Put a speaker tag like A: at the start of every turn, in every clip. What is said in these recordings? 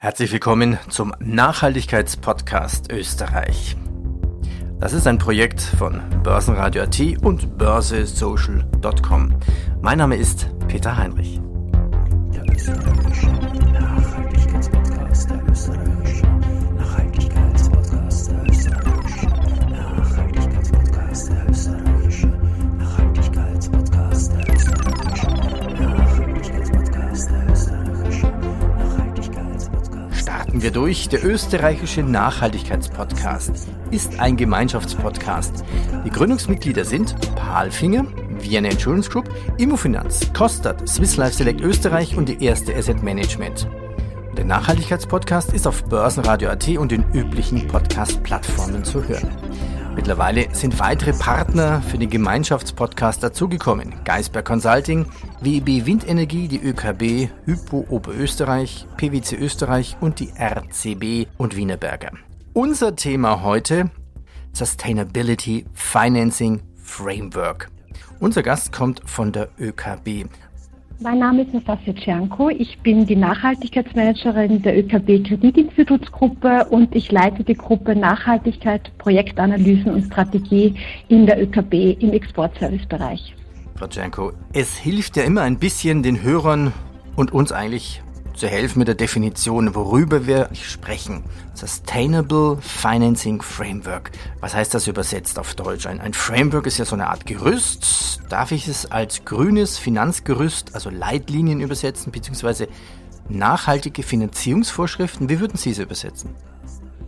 A: Herzlich willkommen zum Nachhaltigkeitspodcast Österreich. Das ist ein Projekt von Börsenradio AT und börsesocial.com. Mein Name ist Peter Heinrich. Der Starten wir durch. Der österreichische Nachhaltigkeitspodcast ist ein Gemeinschaftspodcast. Die Gründungsmitglieder sind Palfinger, Vienna Insurance Group, Immofinanz, Kostat, Swiss Life Select Österreich und die erste Asset Management. Der Nachhaltigkeitspodcast ist auf Börsenradio.at und den üblichen Podcast-Plattformen zu hören. Mittlerweile sind weitere Partner für den Gemeinschaftspodcast dazugekommen. Geisberg Consulting, WEB Windenergie, die ÖKB, Hypo Oberösterreich, PwC Österreich und die RCB und Wienerberger. Unser Thema heute Sustainability Financing Framework. Unser Gast kommt von der ÖKB.
B: Mein Name ist Nastasia Tschernko. Ich bin die Nachhaltigkeitsmanagerin der ÖKB Kreditinstitutsgruppe und ich leite die Gruppe Nachhaltigkeit, Projektanalysen und Strategie in der ÖKB im Exportservicebereich.
A: Frau Tschernko, es hilft ja immer ein bisschen den Hörern und uns eigentlich zu helfen mit der Definition, worüber wir sprechen. Sustainable Financing Framework. Was heißt das übersetzt auf Deutsch? Ein, ein Framework ist ja so eine Art Gerüst. Darf ich es als grünes Finanzgerüst, also Leitlinien übersetzen, beziehungsweise nachhaltige Finanzierungsvorschriften? Wie würden Sie es übersetzen?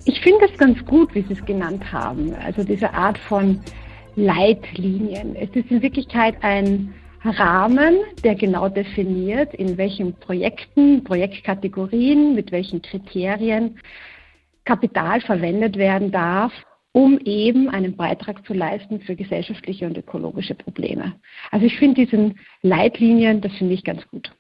B: Ich finde es ganz gut, wie Sie es genannt haben. Also diese Art von Leitlinien. Es ist in Wirklichkeit ein Rahmen, der genau definiert, in welchen Projekten, Projektkategorien, mit welchen Kriterien Kapital verwendet werden darf, um eben einen Beitrag zu leisten für gesellschaftliche und ökologische Probleme. Also ich finde diesen Leitlinien, das finde ich ganz gut.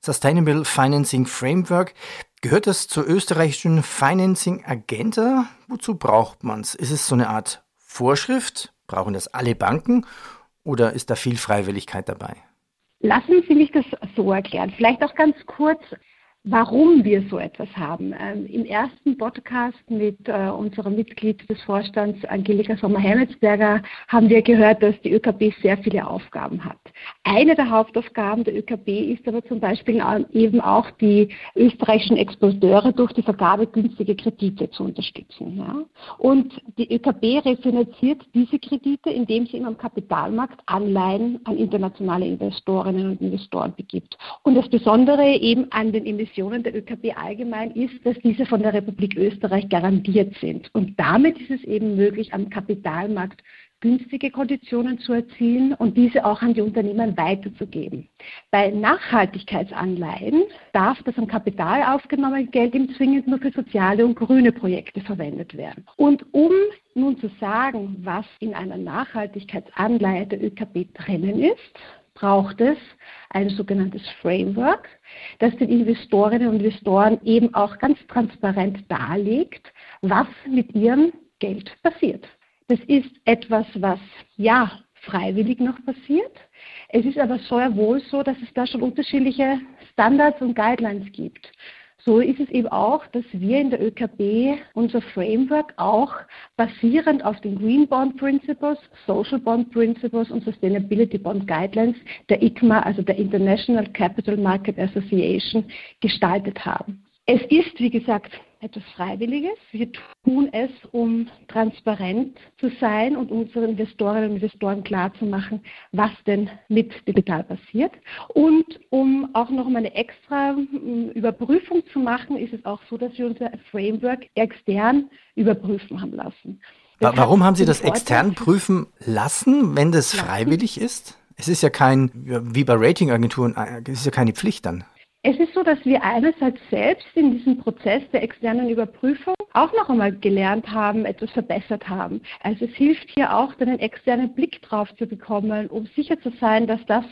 A: Sustainable Financing Framework. Gehört das zur österreichischen Financing Agenda? Wozu braucht man es? Ist es so eine Art Vorschrift? Brauchen das alle Banken? Oder ist da viel Freiwilligkeit dabei?
B: Lassen Sie mich das so erklären. Vielleicht auch ganz kurz, warum wir so etwas haben. Ähm, Im ersten Podcast mit äh, unserem Mitglied des Vorstands, Angelika Sommer-Hemmetsberger, haben wir gehört, dass die ÖKB sehr viele Aufgaben hat. Eine der Hauptaufgaben der ÖKB ist aber zum Beispiel eben auch die österreichischen Exporteure durch die Vergabe günstiger Kredite zu unterstützen. Ja? Und die ÖKB refinanziert diese Kredite, indem sie am Kapitalmarkt Anleihen an internationale Investorinnen und Investoren begibt. Und das Besondere eben an den Emissionen der ÖKB allgemein ist, dass diese von der Republik Österreich garantiert sind. Und damit ist es eben möglich, am Kapitalmarkt günstige Konditionen zu erzielen und diese auch an die Unternehmen weiterzugeben. Bei Nachhaltigkeitsanleihen darf das am Kapital aufgenommene Geld im zwingend nur für soziale und grüne Projekte verwendet werden. Und um nun zu sagen, was in einer Nachhaltigkeitsanleihe der ÖKB drinnen ist, braucht es ein sogenanntes Framework, das den Investorinnen und Investoren eben auch ganz transparent darlegt, was mit ihrem Geld passiert. Das ist etwas, was ja freiwillig noch passiert. Es ist aber sehr wohl so, dass es da schon unterschiedliche Standards und Guidelines gibt. So ist es eben auch, dass wir in der ÖKB unser Framework auch basierend auf den Green Bond Principles, Social Bond Principles und Sustainability Bond Guidelines der ICMA, also der International Capital Market Association, gestaltet haben. Es ist, wie gesagt, etwas Freiwilliges. Wir tun es, um transparent zu sein und unseren Investorinnen und Investoren klarzumachen, was denn mit digital passiert. Und um auch noch mal eine extra hm, Überprüfung zu machen, ist es auch so, dass wir unser Framework extern überprüfen haben lassen.
A: Das Warum haben Sie das extern prüfen lassen, wenn das freiwillig ist? Es ist ja kein, wie bei Ratingagenturen, äh, es ist ja keine Pflicht dann.
B: Es ist so, dass wir einerseits selbst in diesem Prozess der externen Überprüfung auch noch einmal gelernt haben, etwas verbessert haben. Also es hilft hier auch, einen externen Blick drauf zu bekommen, um sicher zu sein, dass das,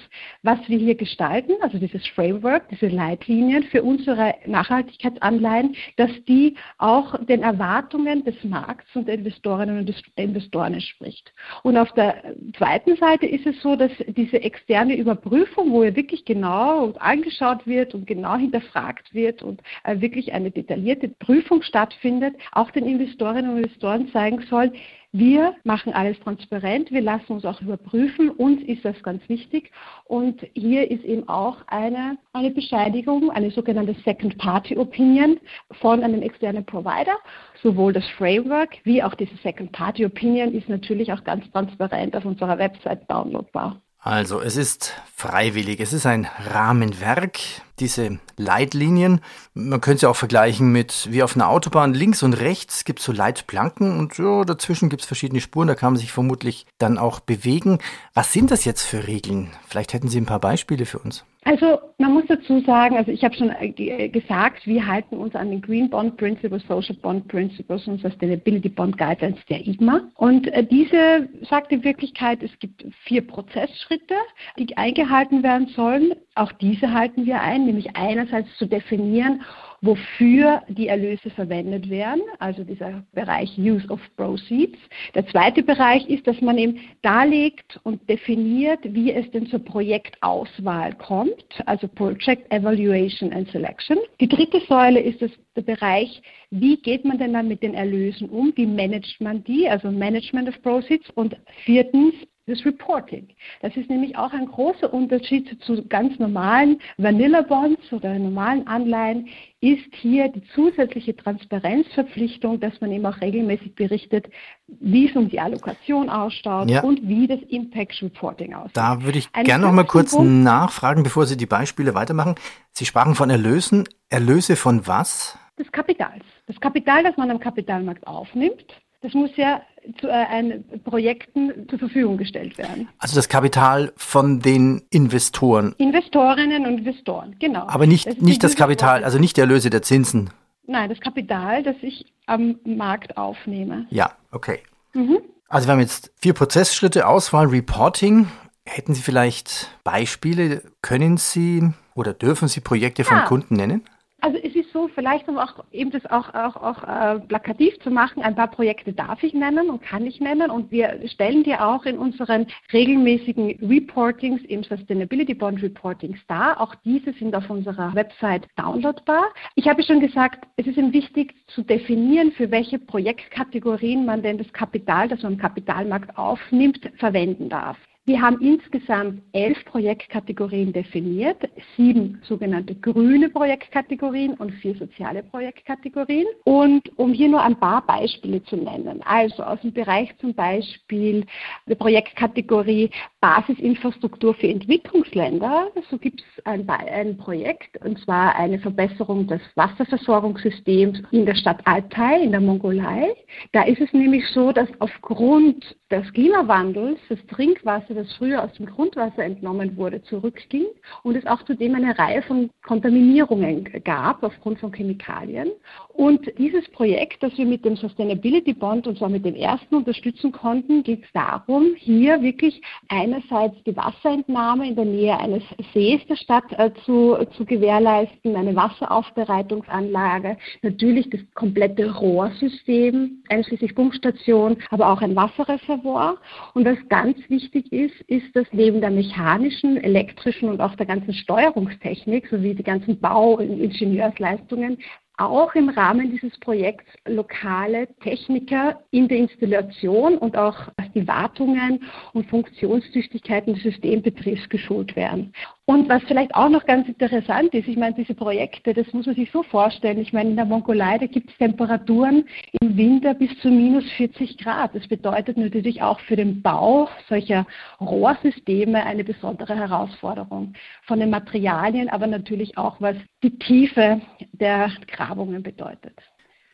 B: was wir hier gestalten, also dieses Framework, diese Leitlinien für unsere Nachhaltigkeitsanleihen, dass die auch den Erwartungen des Markts und der Investorinnen und Investoren entspricht. Und auf der zweiten Seite ist es so, dass diese externe Überprüfung, wo ja wirklich genau angeschaut wird und genau hinterfragt wird und äh, wirklich eine detaillierte Prüfung stattfindet, auch den Investorinnen und Investoren zeigen soll, wir machen alles transparent, wir lassen uns auch überprüfen, uns ist das ganz wichtig. Und hier ist eben auch eine, eine Bescheidigung, eine sogenannte Second-Party-Opinion von einem externen Provider. Sowohl das Framework wie auch diese Second-Party-Opinion ist natürlich auch ganz transparent auf unserer Website downloadbar.
A: Also es ist freiwillig, es ist ein Rahmenwerk, diese Leitlinien. Man könnte sie auch vergleichen mit wie auf einer Autobahn. Links und rechts gibt es so Leitplanken und ja, dazwischen gibt es verschiedene Spuren, da kann man sich vermutlich dann auch bewegen. Was sind das jetzt für Regeln? Vielleicht hätten Sie ein paar Beispiele für uns.
B: Also man muss dazu sagen, also ich habe schon äh, äh, gesagt, wir halten uns an den Green Bond Principles, Social Bond Principles und Sustainability Bond Guidelines der IGMA. Und äh, diese sagt in Wirklichkeit, es gibt vier Prozessschritte, die eingehalten werden sollen. Auch diese halten wir ein, nämlich einerseits zu definieren, wofür die Erlöse verwendet werden, also dieser Bereich Use of Proceeds. Der zweite Bereich ist, dass man eben darlegt und definiert, wie es denn zur Projektauswahl kommt, also Project Evaluation and Selection. Die dritte Säule ist das, der Bereich, wie geht man denn dann mit den Erlösen um, wie managt man die, also Management of Proceeds. Und viertens das Reporting. Das ist nämlich auch ein großer Unterschied zu ganz normalen Vanilla Bonds oder normalen Anleihen, ist hier die zusätzliche Transparenzverpflichtung, dass man eben auch regelmäßig berichtet, wie es um die Allokation ausschaut ja. und wie das Impact Reporting aussieht.
A: Da würde ich gerne noch mal kurz Punkt, nachfragen, bevor Sie die Beispiele weitermachen. Sie sprachen von Erlösen. Erlöse von was?
B: Des Kapitals. Das Kapital, das man am Kapitalmarkt aufnimmt, das muss ja zu äh, Projekten zur Verfügung gestellt werden.
A: Also das Kapital von den Investoren.
B: Investorinnen und Investoren, genau.
A: Aber nicht das, nicht das Kapital, also nicht die Erlöse der Zinsen.
B: Nein, das Kapital, das ich am Markt aufnehme.
A: Ja, okay. Mhm. Also wir haben jetzt vier Prozessschritte, Auswahl, Reporting. Hätten Sie vielleicht Beispiele? Können Sie oder dürfen Sie Projekte von ja. Kunden nennen?
B: Also es ist so, vielleicht um auch eben das auch, auch, auch äh, plakativ zu machen, ein paar Projekte darf ich nennen und kann ich nennen und wir stellen dir auch in unseren regelmäßigen Reportings im Sustainability Bond Reportings dar. Auch diese sind auf unserer Website downloadbar. Ich habe schon gesagt, es ist eben wichtig zu definieren, für welche Projektkategorien man denn das Kapital, das man im Kapitalmarkt aufnimmt, verwenden darf. Wir haben insgesamt elf Projektkategorien definiert, sieben sogenannte grüne Projektkategorien und vier soziale Projektkategorien. Und um hier nur ein paar Beispiele zu nennen, also aus dem Bereich zum Beispiel der Projektkategorie Basisinfrastruktur für Entwicklungsländer, so gibt es ein, ein Projekt, und zwar eine Verbesserung des Wasserversorgungssystems in der Stadt Altai in der Mongolei. Da ist es nämlich so, dass aufgrund des Klimawandels das Trinkwasser das früher aus dem Grundwasser entnommen wurde, zurückging und es auch zudem eine Reihe von Kontaminierungen gab aufgrund von Chemikalien. Und dieses Projekt, das wir mit dem Sustainability Bond und zwar mit dem ersten unterstützen konnten, geht es darum, hier wirklich einerseits die Wasserentnahme in der Nähe eines Sees der Stadt äh, zu, zu gewährleisten, eine Wasseraufbereitungsanlage, natürlich das komplette Rohrsystem, einschließlich Pumpstation, aber auch ein Wasserreservoir. Und was ganz wichtig ist, ist, dass neben der mechanischen, elektrischen und auch der ganzen Steuerungstechnik sowie die ganzen Bau- und Ingenieursleistungen auch im Rahmen dieses Projekts lokale Techniker in der Installation und auch die Wartungen und Funktionstüchtigkeiten des Systembetriebs geschult werden. Und was vielleicht auch noch ganz interessant ist, ich meine, diese Projekte, das muss man sich so vorstellen. Ich meine, in der Mongolei, da gibt es Temperaturen im Winter bis zu minus 40 Grad. Das bedeutet natürlich auch für den Bau solcher Rohrsysteme eine besondere Herausforderung. Von den Materialien, aber natürlich auch, was die Tiefe der Grabungen bedeutet.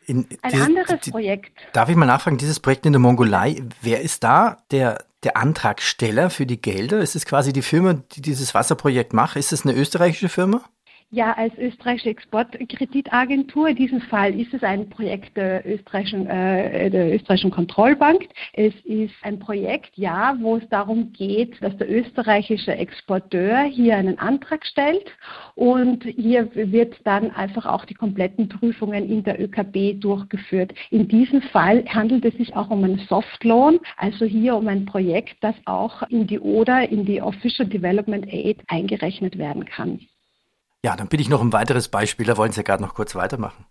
A: In, Ein diese, anderes die, Projekt. Darf ich mal nachfragen, dieses Projekt in der Mongolei, wer ist da der der Antragsteller für die Gelder? Ist es quasi die Firma, die dieses Wasserprojekt macht? Ist es eine österreichische Firma?
B: Ja, als österreichische Exportkreditagentur, in diesem Fall ist es ein Projekt der österreichischen, äh, der österreichischen Kontrollbank. Es ist ein Projekt, ja, wo es darum geht, dass der österreichische Exporteur hier einen Antrag stellt und hier wird dann einfach auch die kompletten Prüfungen in der ÖKB durchgeführt. In diesem Fall handelt es sich auch um einen Softloan, also hier um ein Projekt, das auch in die ODA, in die Official Development Aid eingerechnet werden kann.
A: Ja, dann bitte ich noch ein weiteres Beispiel. Da wollen Sie gerade noch kurz weitermachen.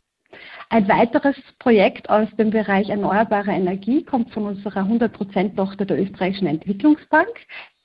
B: Ein weiteres Projekt aus dem Bereich erneuerbare Energie kommt von unserer 100%-Tochter der Österreichischen Entwicklungsbank.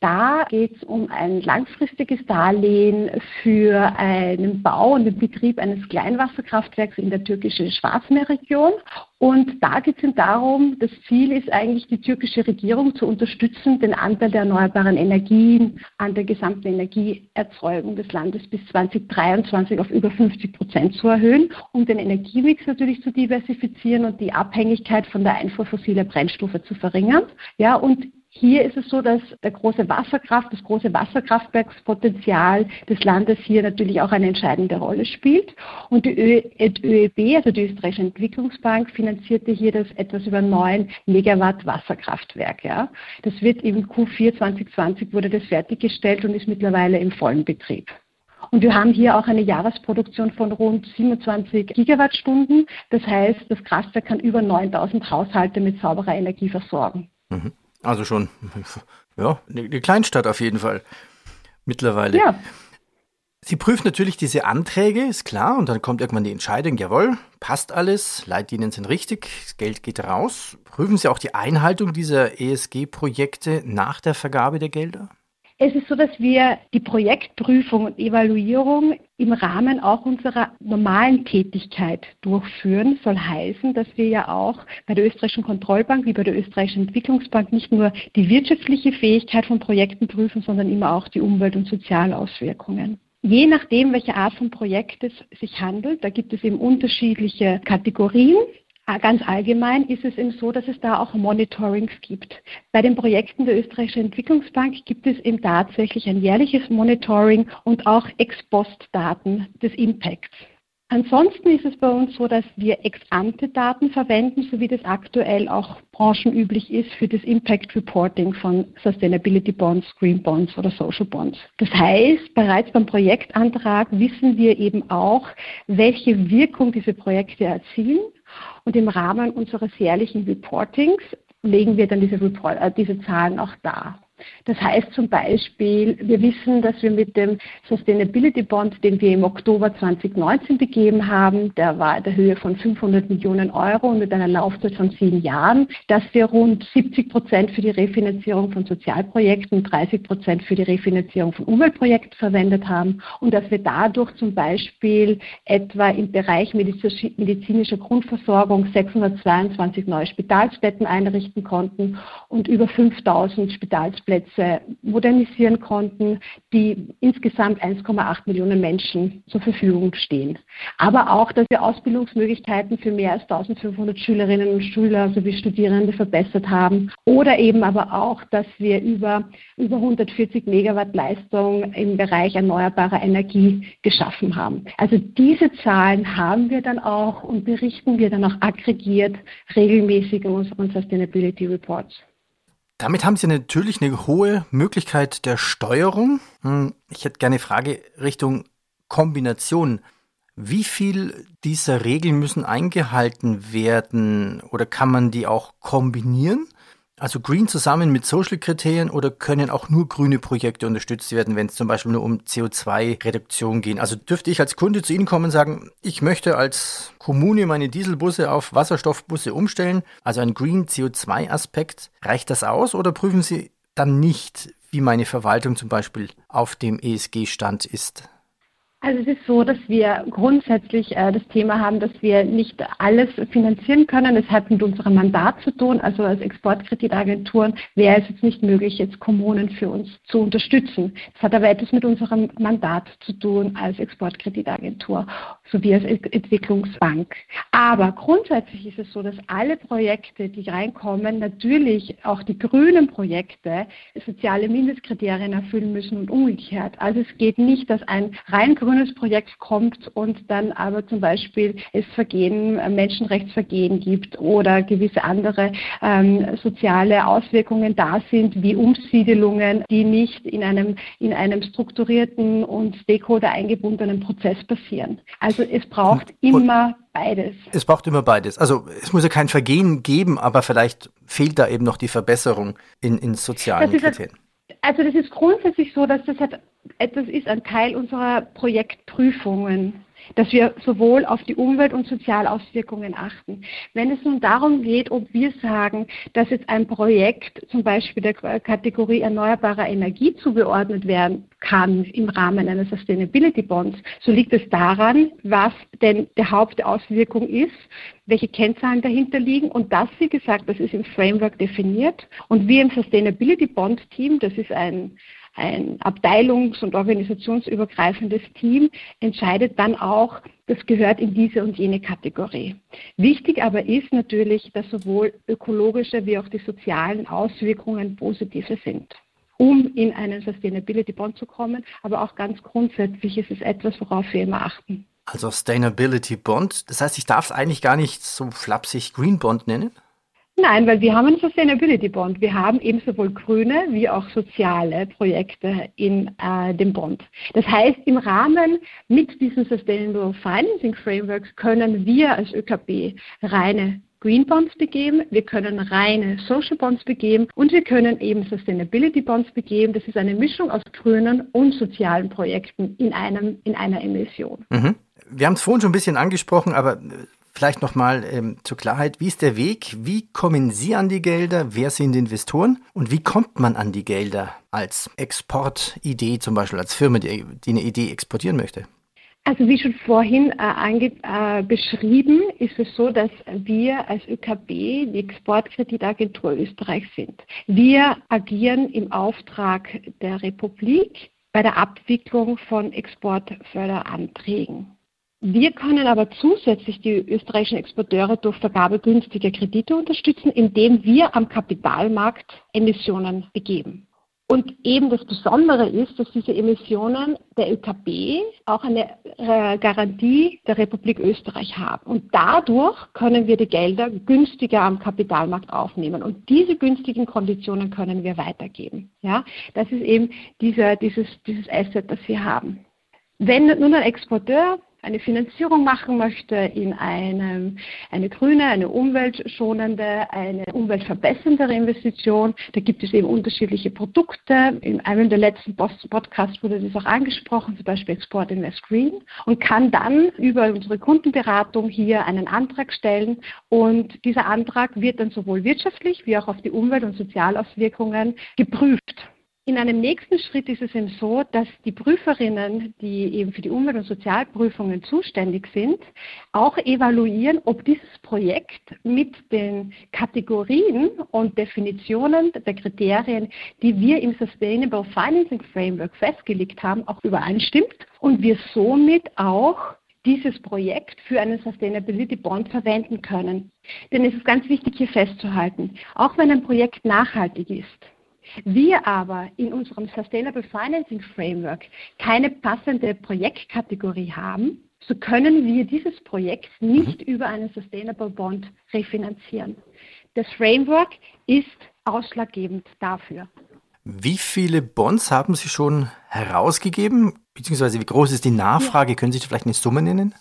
B: Da geht es um ein langfristiges Darlehen für einen Bau und den Betrieb eines Kleinwasserkraftwerks in der türkischen Schwarzmeerregion. Und da geht es darum, das Ziel ist eigentlich, die türkische Regierung zu unterstützen, den Anteil der erneuerbaren Energien an der gesamten Energieerzeugung des Landes bis 2023 auf über 50 Prozent zu erhöhen, um den Energiemix natürlich zu diversifizieren und die Abhängigkeit von der Einfuhr fossiler Brennstoffe zu verringern. Ja, und hier ist es so, dass der große Wasserkraft, das große Wasserkraftwerkspotenzial des Landes hier natürlich auch eine entscheidende Rolle spielt. Und die ÖEB, also die Österreichische Entwicklungsbank, finanzierte hier das etwas über 9 Megawatt Wasserkraftwerk. Ja. Das wird im Q4 2020 wurde das fertiggestellt und ist mittlerweile im vollen Betrieb. Und wir haben hier auch eine Jahresproduktion von rund 27 Gigawattstunden. Das heißt, das Kraftwerk kann über 9000 Haushalte mit sauberer Energie versorgen.
A: Mhm. Also schon, ja, eine Kleinstadt auf jeden Fall mittlerweile.
B: Ja.
A: Sie prüft natürlich diese Anträge, ist klar, und dann kommt irgendwann die Entscheidung, jawohl, passt alles, Leitlinien sind richtig, das Geld geht raus. Prüfen Sie auch die Einhaltung dieser ESG-Projekte nach der Vergabe der Gelder?
B: Es ist so, dass wir die Projektprüfung und Evaluierung im Rahmen auch unserer normalen Tätigkeit durchführen. Soll heißen, dass wir ja auch bei der österreichischen Kontrollbank wie bei der österreichischen Entwicklungsbank nicht nur die wirtschaftliche Fähigkeit von Projekten prüfen, sondern immer auch die Umwelt- und Sozialauswirkungen. Je nachdem, welche Art von Projekt es sich handelt, da gibt es eben unterschiedliche Kategorien. Ah, ganz allgemein ist es eben so, dass es da auch Monitorings gibt. Bei den Projekten der Österreichischen Entwicklungsbank gibt es eben tatsächlich ein jährliches Monitoring und auch Ex-Post-Daten des Impacts. Ansonsten ist es bei uns so, dass wir Ex-ante-Daten verwenden, so wie das aktuell auch branchenüblich ist für das Impact Reporting von Sustainability Bonds, Green Bonds oder Social Bonds. Das heißt, bereits beim Projektantrag wissen wir eben auch, welche Wirkung diese Projekte erzielen und im Rahmen unseres jährlichen Reportings legen wir dann diese, Report, äh, diese Zahlen auch dar. Das heißt zum Beispiel, wir wissen, dass wir mit dem Sustainability Bond, den wir im Oktober 2019 begeben haben, der war in der Höhe von 500 Millionen Euro und mit einer Laufzeit von sieben Jahren, dass wir rund 70 Prozent für die Refinanzierung von Sozialprojekten, 30 Prozent für die Refinanzierung von Umweltprojekten verwendet haben und dass wir dadurch zum Beispiel etwa im Bereich medizinischer Grundversorgung 622 neue Spitalsbetten einrichten konnten und über 5000 Spitalsbetten Arbeitsplätze modernisieren konnten, die insgesamt 1,8 Millionen Menschen zur Verfügung stehen. Aber auch, dass wir Ausbildungsmöglichkeiten für mehr als 1500 Schülerinnen und Schüler sowie Studierende verbessert haben. Oder eben aber auch, dass wir über, über 140 Megawatt Leistung im Bereich erneuerbarer Energie geschaffen haben. Also diese Zahlen haben wir dann auch und berichten wir dann auch aggregiert regelmäßig in unseren Sustainability Reports.
A: Damit haben Sie natürlich eine hohe Möglichkeit der Steuerung. Hm, ich hätte gerne eine Frage Richtung Kombination. Wie viel dieser Regeln müssen eingehalten werden oder kann man die auch kombinieren? Also Green zusammen mit Social-Kriterien oder können auch nur grüne Projekte unterstützt werden, wenn es zum Beispiel nur um CO2-Reduktion geht? Also dürfte ich als Kunde zu Ihnen kommen und sagen, ich möchte als Kommune meine Dieselbusse auf Wasserstoffbusse umstellen, also ein Green CO2-Aspekt. Reicht das aus oder prüfen Sie dann nicht, wie meine Verwaltung zum Beispiel auf dem ESG-Stand ist?
B: Also es ist so, dass wir grundsätzlich äh, das Thema haben, dass wir nicht alles finanzieren können. Es hat mit unserem Mandat zu tun. Also als Exportkreditagenturen wäre es jetzt nicht möglich, jetzt Kommunen für uns zu unterstützen. Das hat aber etwas mit unserem Mandat zu tun als Exportkreditagentur sowie als Entwicklungsbank. Aber grundsätzlich ist es so, dass alle Projekte, die reinkommen, natürlich auch die grünen Projekte soziale Mindestkriterien erfüllen müssen und umgekehrt. Also es geht nicht, dass ein rein grünes grünes Projekt kommt und dann aber zum Beispiel es Vergehen, äh, Menschenrechtsvergehen gibt oder gewisse andere ähm, soziale Auswirkungen da sind, wie Umsiedelungen, die nicht in einem, in einem strukturierten und Stakeholder eingebundenen Prozess passieren. Also es braucht und, immer beides.
A: Es braucht immer beides. Also es muss ja kein Vergehen geben, aber vielleicht fehlt da eben noch die Verbesserung in, in sozialen Kriterien.
B: Also das ist grundsätzlich so, dass das halt etwas ist, ein Teil unserer Projektprüfungen dass wir sowohl auf die Umwelt- und Sozialauswirkungen achten. Wenn es nun darum geht, ob wir sagen, dass jetzt ein Projekt zum Beispiel der Kategorie erneuerbarer Energie zugeordnet werden kann im Rahmen eines Sustainability Bonds, so liegt es daran, was denn die Hauptauswirkung ist, welche Kennzahlen dahinter liegen und das, wie gesagt, das ist im Framework definiert und wir im Sustainability Bond Team, das ist ein ein abteilungs- und organisationsübergreifendes Team entscheidet dann auch, das gehört in diese und jene Kategorie. Wichtig aber ist natürlich, dass sowohl ökologische wie auch die sozialen Auswirkungen positive sind um in einen Sustainability Bond zu kommen, aber auch ganz grundsätzlich ist es etwas, worauf wir immer achten.
A: Also Sustainability Bond, das heißt, ich darf es eigentlich gar nicht so flapsig Green Bond nennen?
B: Nein, weil wir haben einen Sustainability Bond. Wir haben eben sowohl grüne wie auch soziale Projekte in äh, dem Bond. Das heißt, im Rahmen mit diesen Sustainable Financing Frameworks können wir als ÖKB reine Green Bonds begeben, wir können reine Social Bonds begeben und wir können eben Sustainability Bonds begeben. Das ist eine Mischung aus grünen und sozialen Projekten in, einem, in einer Emission.
A: Mhm. Wir haben es vorhin schon ein bisschen angesprochen, aber Vielleicht nochmal ähm, zur Klarheit, wie ist der Weg? Wie kommen Sie an die Gelder? Wer sind Investoren? Und wie kommt man an die Gelder als Exportidee, zum Beispiel als Firma, die, die eine Idee exportieren möchte?
B: Also wie schon vorhin äh, äh, beschrieben, ist es so, dass wir als ÖKB die Exportkreditagentur Österreich sind. Wir agieren im Auftrag der Republik bei der Abwicklung von Exportförderanträgen. Wir können aber zusätzlich die österreichischen Exporteure durch Vergabe günstiger Kredite unterstützen, indem wir am Kapitalmarkt Emissionen begeben. Und eben das Besondere ist, dass diese Emissionen der ÖKB auch eine äh, Garantie der Republik Österreich haben. Und dadurch können wir die Gelder günstiger am Kapitalmarkt aufnehmen. Und diese günstigen Konditionen können wir weitergeben. Ja, das ist eben dieser, dieses, dieses Asset, das wir haben. Wenn nun ein Exporteur eine Finanzierung machen möchte in einem, eine grüne, eine umweltschonende, eine umweltverbessernde Investition, da gibt es eben unterschiedliche Produkte. In einem der letzten Podcasts wurde das auch angesprochen, zum Beispiel Export Invest Green und kann dann über unsere Kundenberatung hier einen Antrag stellen und dieser Antrag wird dann sowohl wirtschaftlich wie auch auf die Umwelt- und Sozialauswirkungen geprüft. In einem nächsten Schritt ist es eben so, dass die Prüferinnen, die eben für die Umwelt- und Sozialprüfungen zuständig sind, auch evaluieren, ob dieses Projekt mit den Kategorien und Definitionen der Kriterien, die wir im Sustainable Financing Framework festgelegt haben, auch übereinstimmt und wir somit auch dieses Projekt für einen Sustainability Bond verwenden können. Denn es ist ganz wichtig hier festzuhalten, auch wenn ein Projekt nachhaltig ist, wir aber in unserem Sustainable Financing Framework keine passende Projektkategorie haben, so können wir dieses Projekt nicht mhm. über einen Sustainable Bond refinanzieren. Das Framework ist ausschlaggebend dafür.
A: Wie viele Bonds haben Sie schon herausgegeben? Beziehungsweise wie groß ist die Nachfrage? Ja. Können Sie vielleicht eine Summe nennen?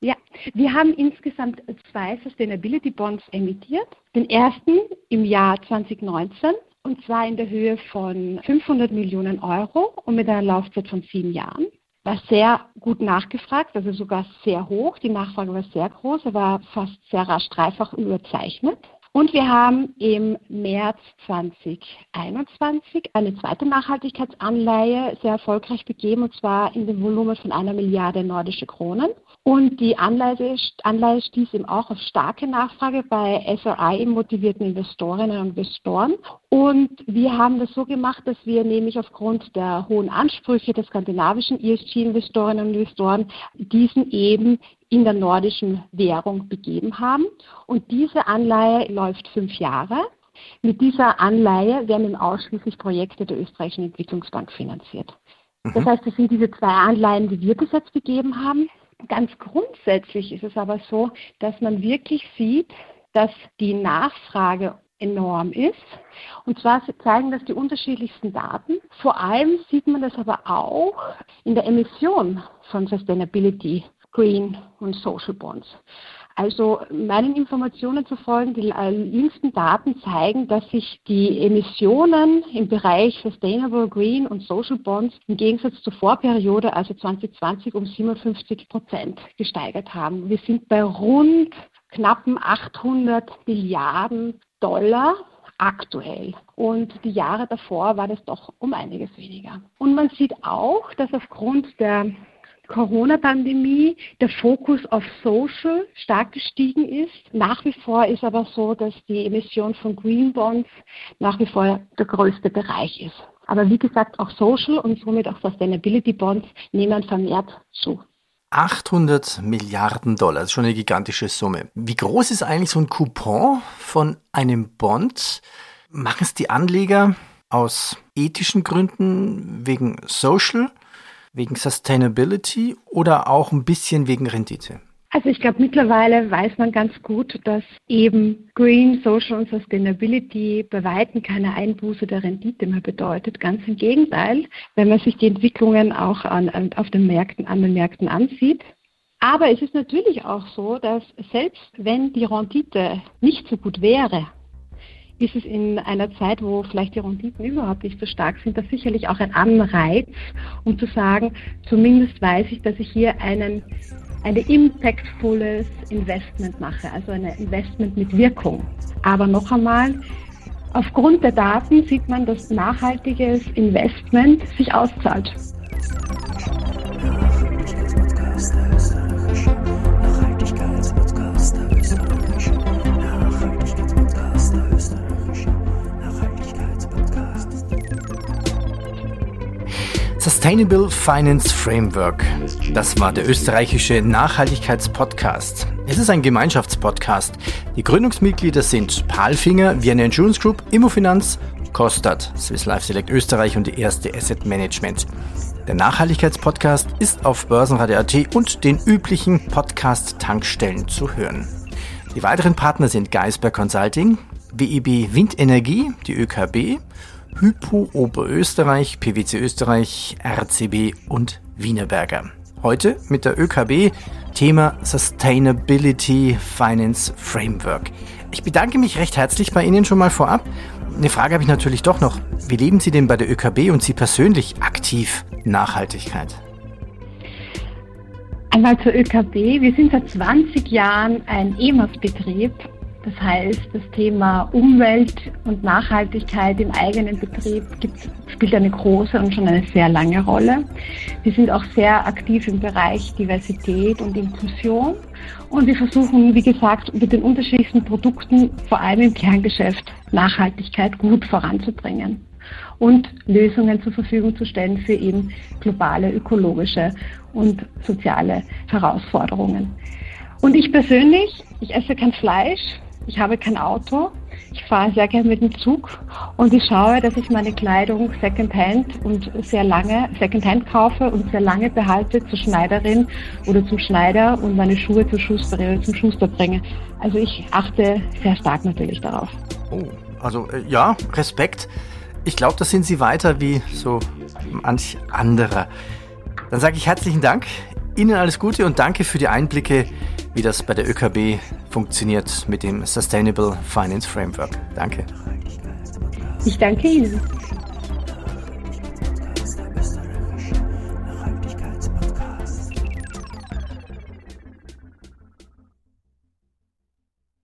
B: Ja, wir haben insgesamt zwei Sustainability Bonds emittiert. Den ersten im Jahr 2019 und zwar in der Höhe von 500 Millionen Euro und mit einer Laufzeit von sieben Jahren. War sehr gut nachgefragt, also sogar sehr hoch. Die Nachfrage war sehr groß, er war fast sehr rasch dreifach überzeichnet. Und wir haben im März 2021 eine zweite Nachhaltigkeitsanleihe sehr erfolgreich begeben, und zwar in dem Volumen von einer Milliarde nordische Kronen. Und die Anleihe, Anleihe stieß eben auch auf starke Nachfrage bei SRI-motivierten Investorinnen und Investoren. Und wir haben das so gemacht, dass wir nämlich aufgrund der hohen Ansprüche der skandinavischen ESG-Investorinnen und Investoren diesen eben in der nordischen Währung begeben haben. Und diese Anleihe läuft fünf Jahre. Mit dieser Anleihe werden ausschließlich Projekte der österreichischen Entwicklungsbank finanziert. Mhm. Das heißt, das sind diese zwei Anleihen, die wir bis jetzt gegeben haben. Ganz grundsätzlich ist es aber so, dass man wirklich sieht, dass die Nachfrage enorm ist. Und zwar zeigen das die unterschiedlichsten Daten. Vor allem sieht man das aber auch in der Emission von Sustainability, Green und Social Bonds. Also meinen Informationen zu folgen, die jüngsten Daten zeigen, dass sich die Emissionen im Bereich Sustainable Green und Social Bonds im Gegensatz zur Vorperiode, also 2020, um 57 Prozent gesteigert haben. Wir sind bei rund knappen 800 Milliarden Dollar aktuell. Und die Jahre davor war das doch um einiges weniger. Und man sieht auch, dass aufgrund der Corona-Pandemie der Fokus auf Social stark gestiegen ist. Nach wie vor ist aber so, dass die Emission von Green Bonds nach wie vor der größte Bereich ist. Aber wie gesagt, auch Social und somit auch Sustainability Bonds nehmen vermehrt zu.
A: 800 Milliarden Dollar, das ist schon eine gigantische Summe. Wie groß ist eigentlich so ein Coupon von einem Bond? Machen es die Anleger aus ethischen Gründen, wegen Social wegen Sustainability oder auch ein bisschen wegen Rendite?
B: Also ich glaube, mittlerweile weiß man ganz gut, dass eben Green, Social und Sustainability bei Weitem keine Einbuße der Rendite mehr bedeutet. Ganz im Gegenteil, wenn man sich die Entwicklungen auch an, auf den Märkten, an den Märkten ansieht. Aber es ist natürlich auch so, dass selbst wenn die Rendite nicht so gut wäre, ist es in einer Zeit, wo vielleicht die Renditen überhaupt nicht so stark sind, das sicherlich auch ein Anreiz, um zu sagen, zumindest weiß ich, dass ich hier einen ein impactvolles Investment mache, also ein Investment mit Wirkung. Aber noch einmal, aufgrund der Daten sieht man, dass nachhaltiges Investment sich auszahlt.
A: Sustainable Finance Framework. Das war der österreichische Nachhaltigkeitspodcast. Es ist ein Gemeinschaftspodcast. Die Gründungsmitglieder sind Palfinger, Vienna Insurance Group, Immofinanz, Kostat, Swiss Life Select Österreich und die erste Asset Management. Der Nachhaltigkeitspodcast ist auf Börsenradio.at und den üblichen Podcast-Tankstellen zu hören. Die weiteren Partner sind Geisberg Consulting, WEB Windenergie, die ÖKB, Hypo Oberösterreich, PwC Österreich, RCB und Wienerberger. Heute mit der ÖKB Thema Sustainability Finance Framework. Ich bedanke mich recht herzlich bei Ihnen schon mal vorab. Eine Frage habe ich natürlich doch noch. Wie leben Sie denn bei der ÖKB und Sie persönlich aktiv Nachhaltigkeit?
B: Einmal zur ÖKB. Wir sind seit 20 Jahren ein EMAS-Betrieb das heißt, das Thema Umwelt und Nachhaltigkeit im eigenen Betrieb gibt, spielt eine große und schon eine sehr lange Rolle. Wir sind auch sehr aktiv im Bereich Diversität und Inklusion und wir versuchen, wie gesagt, mit den unterschiedlichsten Produkten, vor allem im Kerngeschäft, Nachhaltigkeit gut voranzubringen und Lösungen zur Verfügung zu stellen für eben globale ökologische und soziale Herausforderungen. Und ich persönlich, ich esse kein Fleisch, ich habe kein Auto. Ich fahre sehr gerne mit dem Zug und ich schaue, dass ich meine Kleidung Secondhand und sehr lange Secondhand kaufe und sehr lange behalte zur Schneiderin oder zum Schneider und meine Schuhe zur Schusterin oder zum Schuster bringe. Also ich achte sehr stark natürlich darauf.
A: Oh, also äh, ja, Respekt. Ich glaube, da sind Sie weiter wie so manch anderer. Dann sage ich herzlichen Dank. Ihnen alles Gute und danke für die Einblicke, wie das bei der ÖKB funktioniert mit dem Sustainable Finance Framework. Danke.
B: Ich danke Ihnen.